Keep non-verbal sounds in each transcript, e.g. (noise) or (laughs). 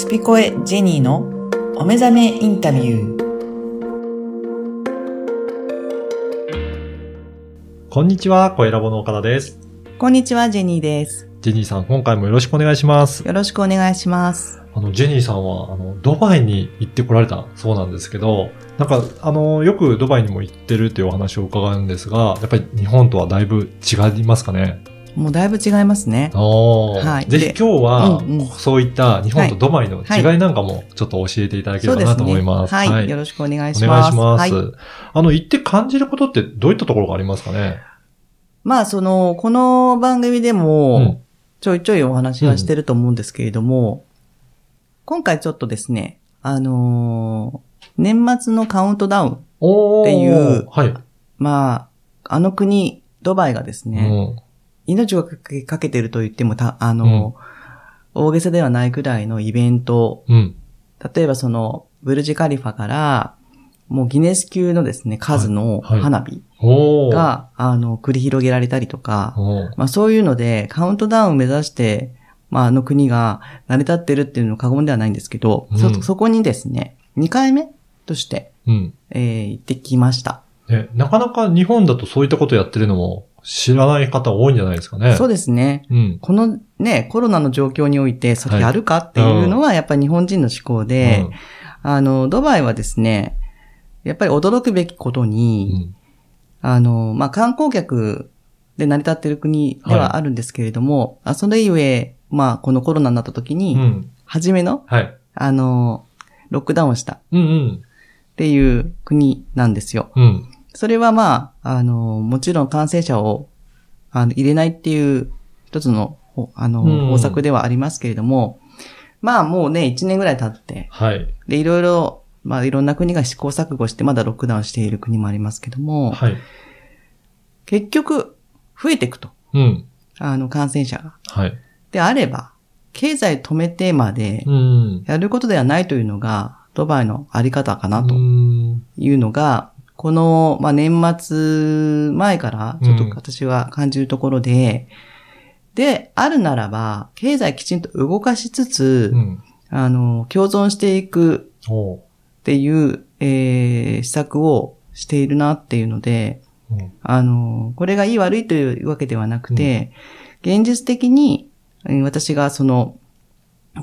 スピコエジェニーのお目覚めインタビュー。こんにちは、声ラボの岡田です。こんにちは、ジェニーです。ジェニーさん、今回もよろしくお願いします。よろしくお願いします。あの、ジェニーさんは、あの、ドバイに行ってこられたそうなんですけど、なんか、あの、よくドバイにも行ってるっていうお話を伺うんですが、やっぱり日本とはだいぶ違いますかね？もうだいぶ違いますね。はいぜひで今日は、うんうんそういった日本とドバイの違いなんかもちょっと教えていただければなと思います。はい、はい。よろしくお願いお願します。いします。はい。あの、行って感じることってどういったところがありますかね？まあ、その、この番組でうんも、ちょいちょいお話はしてると思うんですけれども、今回ちょっとですね、あのー年末のカウントダウン、っていうはい。まあ、あの国、ドバイがですね、うん命をかけてると言ってもた、あの、大げさではないくらいのイベント、うん。例えばその、ブルジュカリファから、もうギネス級のですね、数のはいはい花火おー。が、あの、繰り広げられたりとか、まあそういうので、カウントダウンを目指して、まああの国が成り立ってるっていうのは過言ではないんですけど、うんそ、そこにですね、2回目として、うん。えー行ってきました。ね、なかなか日本だとそういったことやってるのも知らない方多いんじゃないですかね。そうでですね。うん。このね、コロナの状況において、それやるかっていうのは、やっぱり日本人の思考で、うんあの、ドバイはですね、やっぱり驚くべきことうに、ん。あの、まあ、観光客で成り立っている国ではあるんですけれども、あそれゆえ、まあ、このコロナになった時に、うん。初めの、はい。あの、ロックダウンをしたっうんうん。ていう国なんですよ。うん。それはまあ、あの、もちろん感染者をあの入れないっていう一つの、ほあの、うん方策ではありますけれども、まあもうね、一年ぐらい経って、はい。で、いろいろ、まあいろんな国が試行錯誤してまだロックダウンしている国もありますけども、はい。結局、増えていくと。うん。あの、感染者が。はい。であれば、経済止めてまでうん。やることではないというのが、ドバイのあり方かなとうんいうのが、この、まあ、年末前からちょっと私は感じるところで、で、あるならば、経済きちんと動かしつつ、うん。あの、共存していくっていう、えー施策をしているなっていうので、うんあの、これがいい悪いというわけではなくて、現実的に、えー私がその、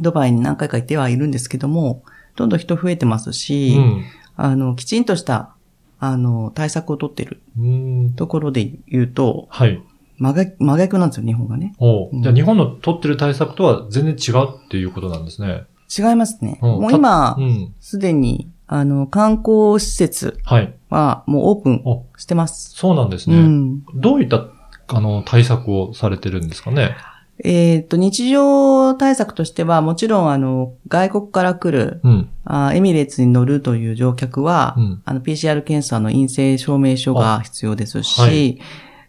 ドバイに何回か行ってはいるんですけども、どんどん人増えてますし、うん。あの、きちんとした、あの、対策を取っているうん。ところで言うと、はい。真逆真逆なんですよ、日本がね。うんおーじゃあ日本の取ってる対策とは全然違うっていうことなんですね。違いますね。うんもう今う、ん。すでに、あの、観光施設はい。はもうオープンお、してます。そうなんですうね。ん。どういった、あの、対策をされてるんですかね？えっ、と、日常対策としては、もちろん、あの、外国から来る、うん。あエミレーツに乗るという乗客は、うん。あの、PCR 検査の陰性証明書が必要ですし、あはい。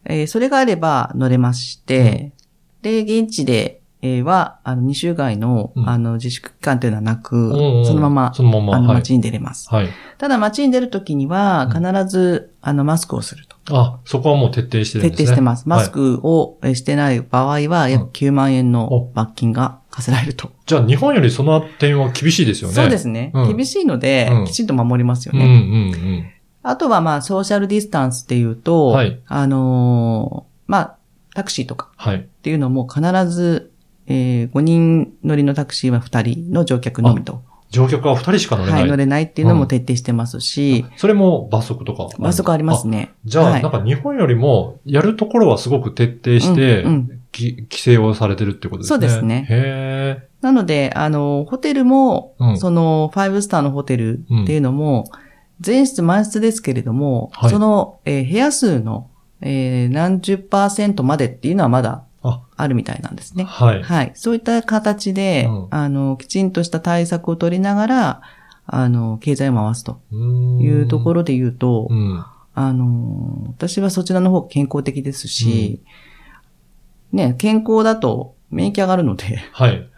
えーそれがあれば乗れまして、で、現地で、えーは、あの、2週間の、うんあの、自粛期間というのはなく、うんうんそのまま、そのまま。あの、はい。街に出れます。はい。ただ、街に出るときには、必ず、あの、マスクをすると。あ、そこはもう徹底してるんですね。徹底してます。マスはいクをえーしてない場合は、約9万円の罰金が課せられると。じゃあ日本よりその点は厳しいですよね。そうですね。うん厳しいので、うんきちんと守りますようんね。うんあとは、まあ、ソーシャルディスタンスっていうと、はいあのーまあ、タクシーとかはい。っていうのも必ず、えー5人乗りのタクシーは2人の乗客のみと、乗客は二人しか乗れない。はい、乗れないっていうのも徹底してますし、それも罰則とか。罰則ありますね。じゃあ、はい。なんか日本よりも、やるところはすごく徹底して、うんうん。き規制をされてるってことですね。そうですね。へなので、あの、ホテルも、うん。その、ファイブスターのホテルっていうのも、全室満室ですけれども、はい。その、えー部屋数の、えー何十パーセントまでっていうのはまだああるみたいなんですーね。はい。はい。そういった形で、うんあの、きちんとした対策を取りながら、あの、経済を回すというところで言うと、うん。あの、私はそちらの方が健康的ですし、ね、健康だと免疫上がるので、はい。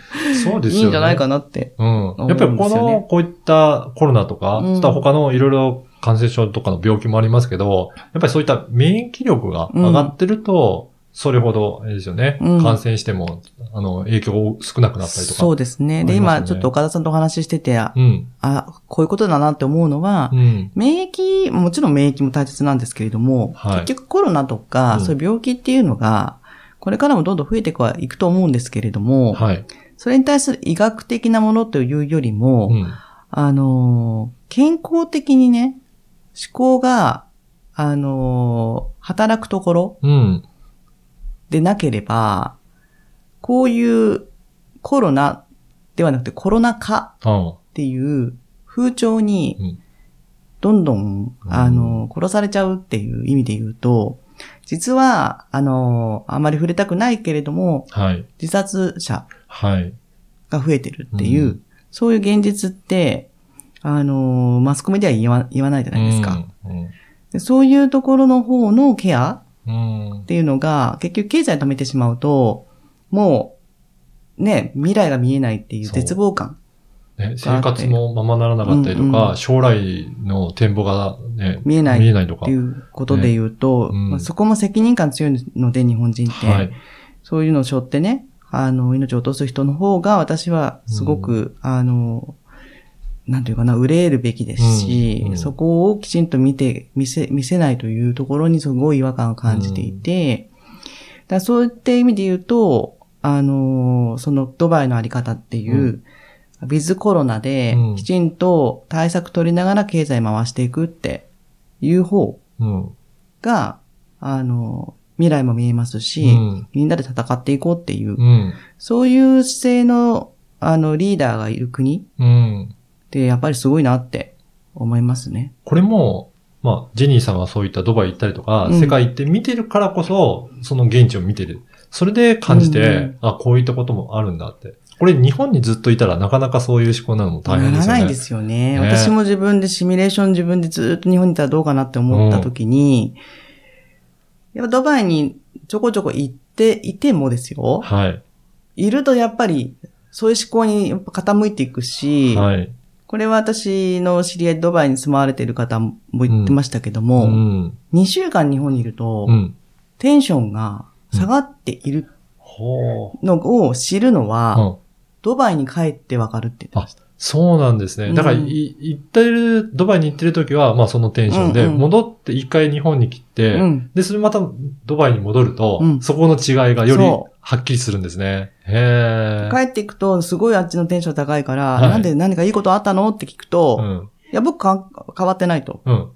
(laughs) そうですよね。いいんじゃないかなって。うん。思やっぱりこの、こういったコロナとか、うん他のいろいろ感染症とかの病気もありますけど、やっぱりそういった免疫力が上がってると、それほど、あれですよね、うん感染しても、あの、影響少なくなったりとか。そうですね。で、今ちょっと岡田さんとお話ししてて、あ、うん。こういうことだなって思うのは、うん。免疫、もちろん免疫も大切なんですけれども、はい結局コロナとか、うんそういう病気っていうのが、これからもどんどん増えていくはいくと思うんですけれども、はい。それに対する医学的なものというよりも、うん。あのー、健康的にね、思考が、あのー、働くところうん。でなければ、こういうコロナではなくてコロナ禍あっていう風潮うにん、どんどん、あの、殺されちゃうっていう意味で言うと、実は、あの、あまり触れたくないけれども、はい。自殺者はい。が増えてるっていう、うんそういう現実って、あの、マスコミでは言わ言わないじゃないですか。うん。でそういうところの方のケアうんっ。ていうのが、結局経済止めてしまうと、もう、ね、未来が見えないっていう絶望感。ね、生活もままならなかったりとか、うんうん将来の展望がね、見えない見えないとか。っていうことで言うと、ねうんまあそこも責任感強いので、日本人って。はい。そういうのを背負ってね、あの、命を落とす人の方が、私はすごく、あの、なんていうかな、憂えるべきですし、うんうん。そこをきちんと見て、見せ、見せないというところにすごい違和感を感じていて、だからそういった意味で言うと、あの、そのドバイのあり方っていう、ウィズコロナでうん。きちんと対策取りながら経済回していくっていう方うん。が、あの、未来も見えますし、うん。みんなで戦っていこうっていう、うん。そういう姿勢の、あの、リーダーがいる国うん。ってやっぱりすごいなって思いますね。これも、まあ、ジェニーさんがそういったドバイ行ったりとか、うん世界行って見てるからこそ、その現地を見てる。それで感じて、うんうんあ、こういったこともあるんだって。これ日本にずっといたらなかなかそういう思考なのも大変ですよね。ならないですよね。ね私も自分でシミュレーション自分でずっと日本にいたらどうかなって思った時に、やっぱドバイにちょこちょこ行っていてもですよ。はい。いるとやっぱりそういう思考にやっぱ傾いていくし、はい。これは私の知り合いドバイに住まわれている方も言ってましたけども、うん。2週間日本にいると、うん。テンションが下がっている。のを知るのは、うん。ドバイに帰ってわかるって言ってました。そうなんですね。だから、うんい行ってる、ドバイに行ってる時は、まあそのテンションで、うんうん戻って一回日本に来て、うん。で、それまたドバイに戻ると、うんそこの違いがよりそはっきりするんですね。へ帰っていくと、すごいあっちのテンション高いから、はいなんで何かいいことあったの？って聞くと、いん。や、僕か変わってないと。うん。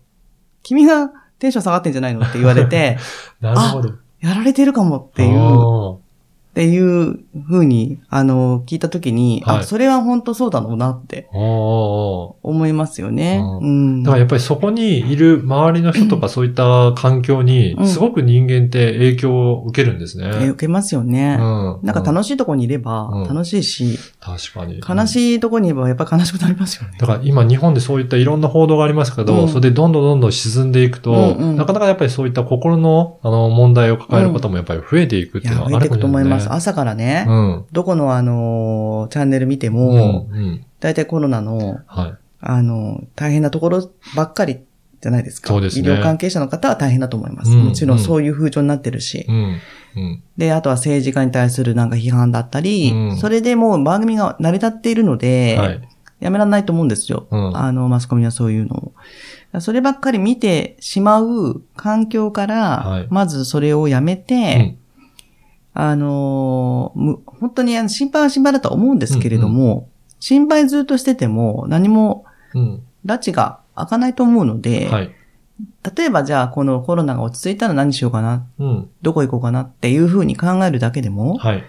君がテンション下がってんじゃないの？って言われて、(laughs) なるほど。っやられてるかもっていう、っていう風に、あの、聞いたときに、はいあ、それは本当そうだろうなって思いますよね。ううん。ーだからやっぱりそこにいる周りの人とか (laughs) そういった環境にう、んすごく人間って影響を受けるんですね。え受けますよね。うん。なんか楽しいとこにいればうん楽しいし、確かに。悲しいとこにいればやっぱり悲しくなりますよね。だから今日本でそういったいろんな報道がありますけど、うんそれでどんどんどんどん沈んでいくと、うんうんなかなかやっぱりそういった心のあの問題を抱える方もやっぱり増えていくっていうの、はあると思ます。朝からね、うん。どこのあのーチャンネル見てうん。も、うん。大体コロナの、はい。あのー大変なところばっかりじゃないですか。そうですね医療関係者の方は大変だと思います。うんもちろんそういう風潮になってるし。うん。うん。で、あとは政治家に対するなんか批判だったり、うんそれでもう番組が成り立っているので、はい。やめられないと思うんですよ。うんあの、マスコミはそういうのを。そればっかり見てしまう環境から、はいまずそれをやめて、あのーむ本当にあの心配は心配だとは思うんですけれども、心配ずっとしてても何もうん。うん。拉致が開かないと思うので、はい。例えばじゃあこのコロナが落ち着いたら何しようかな、うん。どこ行こうかなっていうふうに考えるだけでも、はい。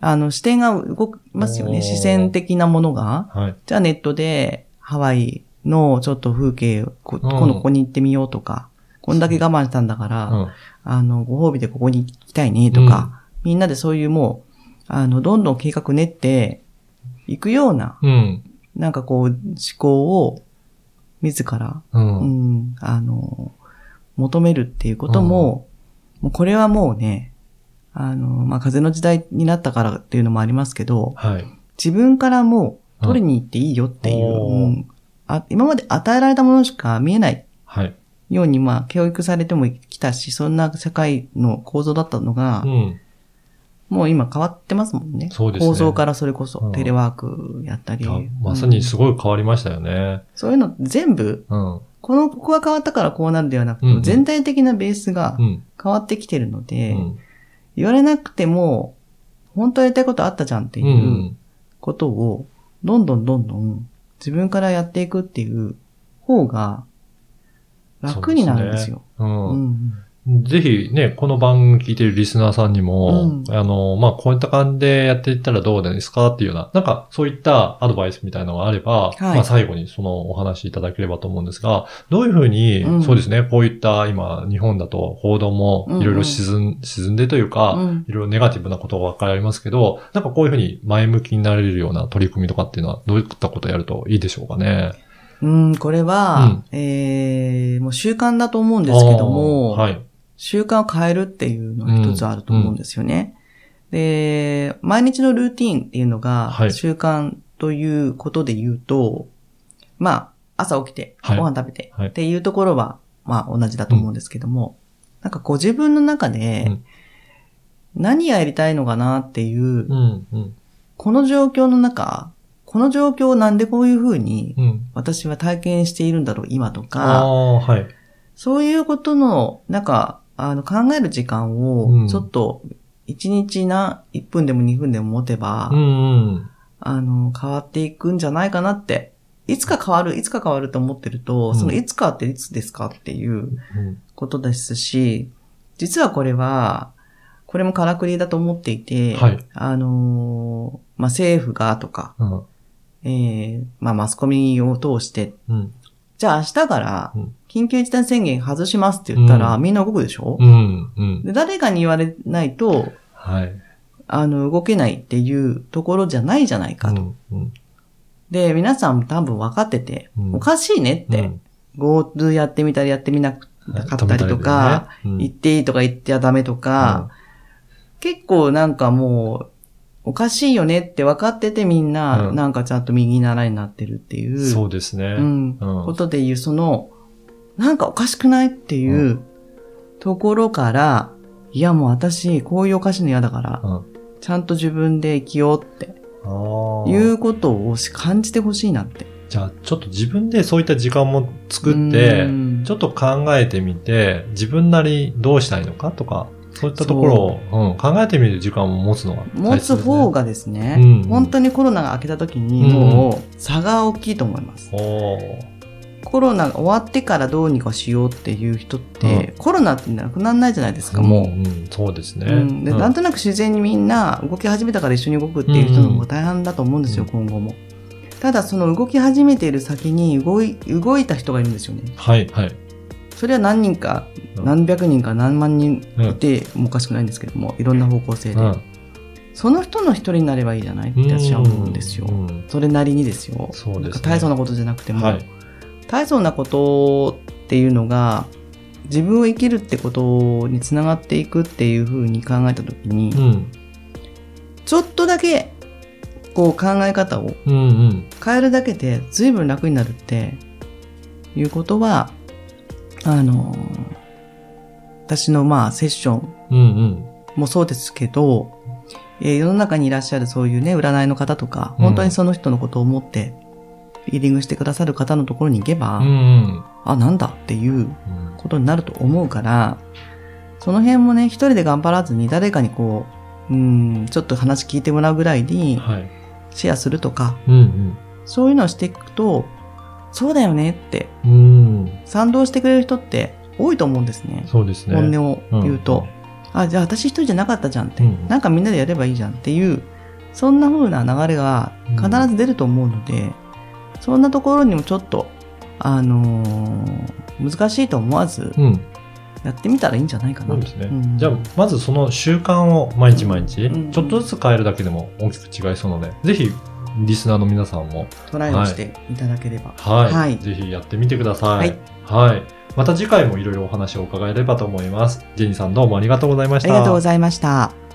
あの視点が動きますよね。視線的なものが。はい。じゃあネットでハワイのちょっと風景、こうん今度ここに行ってみようとか、こんだけ我慢したんだから、うん。あの、ご褒美でここに行きたいねとか、みんなでそういうもう、あの、どんどん計画練っていくような、うん。なんかこう、思考を自ら、う。うんん、あの、求めるっていうことも、もうこれはもうね、あの、まあ、風の時代になったからっていうのもありますけど、はい。自分からもう取りに行っていいよっていう、うんあ今まで与えられたものしか見えないっはい。ように、まあ、教育されてもきたし、そんな社会の構造だったのが、うん。もう今変わってますもんね。そうですね構造からそれこそうんテレワークやったり。まさにすい。ごい変わりましたよね。そういうの全部、うん。この、ここが変わったからこうなるではなくて、うんうん全体的なベースがうん。変わってきてるのうで、ん。言われなくても、本当やりたいことあったじゃんってうん。いうことを、どんどんどんどん自分からやっていくっていう方が楽になるんですよ。う。うんんぜひね、この番組聞いてるリスナーさんにも、うん。あの、まあ、こういった感じでやっていったらどうですかっていうような、なんかそういったアドバイスみたいなのがあれば、はい。まあ、最後にそのお話いただければと思うんですが、どういうふうに、うん。そうですね、こういった今、日本だと報道もいろいろ沈ん,、沈んでというか、うん。いろいろネガティブなことが分かりますけど、なんかこういうふうに前向きになれるような取り組みとかっていうのは、どういったことをやるといいでしょうかね？うん、これは、えー、もう習慣だと思うんですけども、はい。習慣を変えるっていうのが一つあると思うんですよね。で、毎日のルーティンっていうのがはい。習慣ということで言うと、まあ、朝起きて、はい。ご飯食べてはい。っていうところは、まあ同じだと思うんですけども、なんかご自分の中でうん。何やりたいのかなっていう、うん、うん、この状況の中、この状況をなんでこういうふうにうん。私は体験しているんだろう今とあか、あ、はい。そういうことの、なんか、あの、考える時間うんを、ちょっと、一日な、1分でも2分でも持てば、うん、うん。あの、変わっていくんじゃないかなって。いつか変わる、いつか変わると思ってると、うんそのいつかっていつですかっていううんことですし、実はこれは、これもからくりだと思っていて、はいあのーまあ、政府がとか、うん。えーまあ、マスコミを通して、うん。じゃあ明日からうん、緊急事態宣言外しますって言ったら、うんみんな動くでしょ、うん。うん。で誰かに言われないと、はい。あの、動けないっていうところじゃないじゃないかと。うん。うん。で、皆さんも多分分かってて、うんおかしいねって、うん GoTo やってみたりやってみなかったりとか、行っていいとか言ってはダメとか、結構なんかもう、おかしいよねって分かっててみんな、うんなんかちゃんと右習いになってるっていう、そうですね。うん、うんことで言う、その、なんかおかしくないっていうところから、いやもう私、こういうおかしいの嫌だから、うん。ちゃんと自分で生きようって。いうことを感じてほしいなって。じゃあ、ちょっと自分でそういった時間も作ってうん、ちょっと考えてみて、自分なりどうしたいのかとか、そういったところを、うん、考えてみる時間を持つのが持つ方がですね、うん本当にコロナが明けた時にうんもう差が大きいと思います。コロナが終わってからどうにかしようっていう人って、コロナってなくならないじゃないですか、もう。んんそうですね。うん、でうんなんとなく自然にみんな動き始めたから一緒に動くっていう人の方が大半だと思うんですよ、うん今後も。ただその動き始めている先に動い動いた人がいるんですよね。はい、はい。それは何人か、うん何百人か何万人いてもおかしくないんですけども、いろんな方向性で。うんその人の一人になればいいじゃない？って私は思うんですよ。うんそれなりにですよ。そうですね大層なことじゃなくても、はい。大層なことっていうのが、自分を生きるってことにつながっていくっていうふうに考えたときに、うん。ちょっとだけ、こう考え方を。変えるだけで随分楽になるっていうことは、あの、私のまあセッションうんうん。もそうですけど、えー世の中にいらっしゃるそういうね、占いの方とか、うん本当にその人のことを思って、リーディングしてくださる方のところに行けば、うんうん。あ、なんだっていううんことになると思うから、その辺もね、一人で頑張らずに誰かにこう、うん、ちょっと話聞いてもらうぐらいにはい。シェアするとか、うんそういうのをしていくと、そうだよねって、うん。うん。賛同してくれる人って多いと思うんですね。そうですね。本音を言うと。あ、じゃあ私一人じゃなかったじゃんって、うんなんかみんなでやればいいじゃんっていう、そんな風な流れが必ず出ると思うので、そんなところにもちょっと、あのー難しいと思わず、うん。やってみたらいいんじゃないかな。そうですね。んじゃあ、まずその習慣を毎日毎日、うんちょっとずつ変えるだけでも大きく違いそうなので、ぜひ、リスナーの皆さんも、トライをしていただければ。はい、はいぜひやってみてください。はい。はい。また次回もいろいろお話を伺えればと思います。ジェニーさんどうもありがとうございました。ありがとうございました。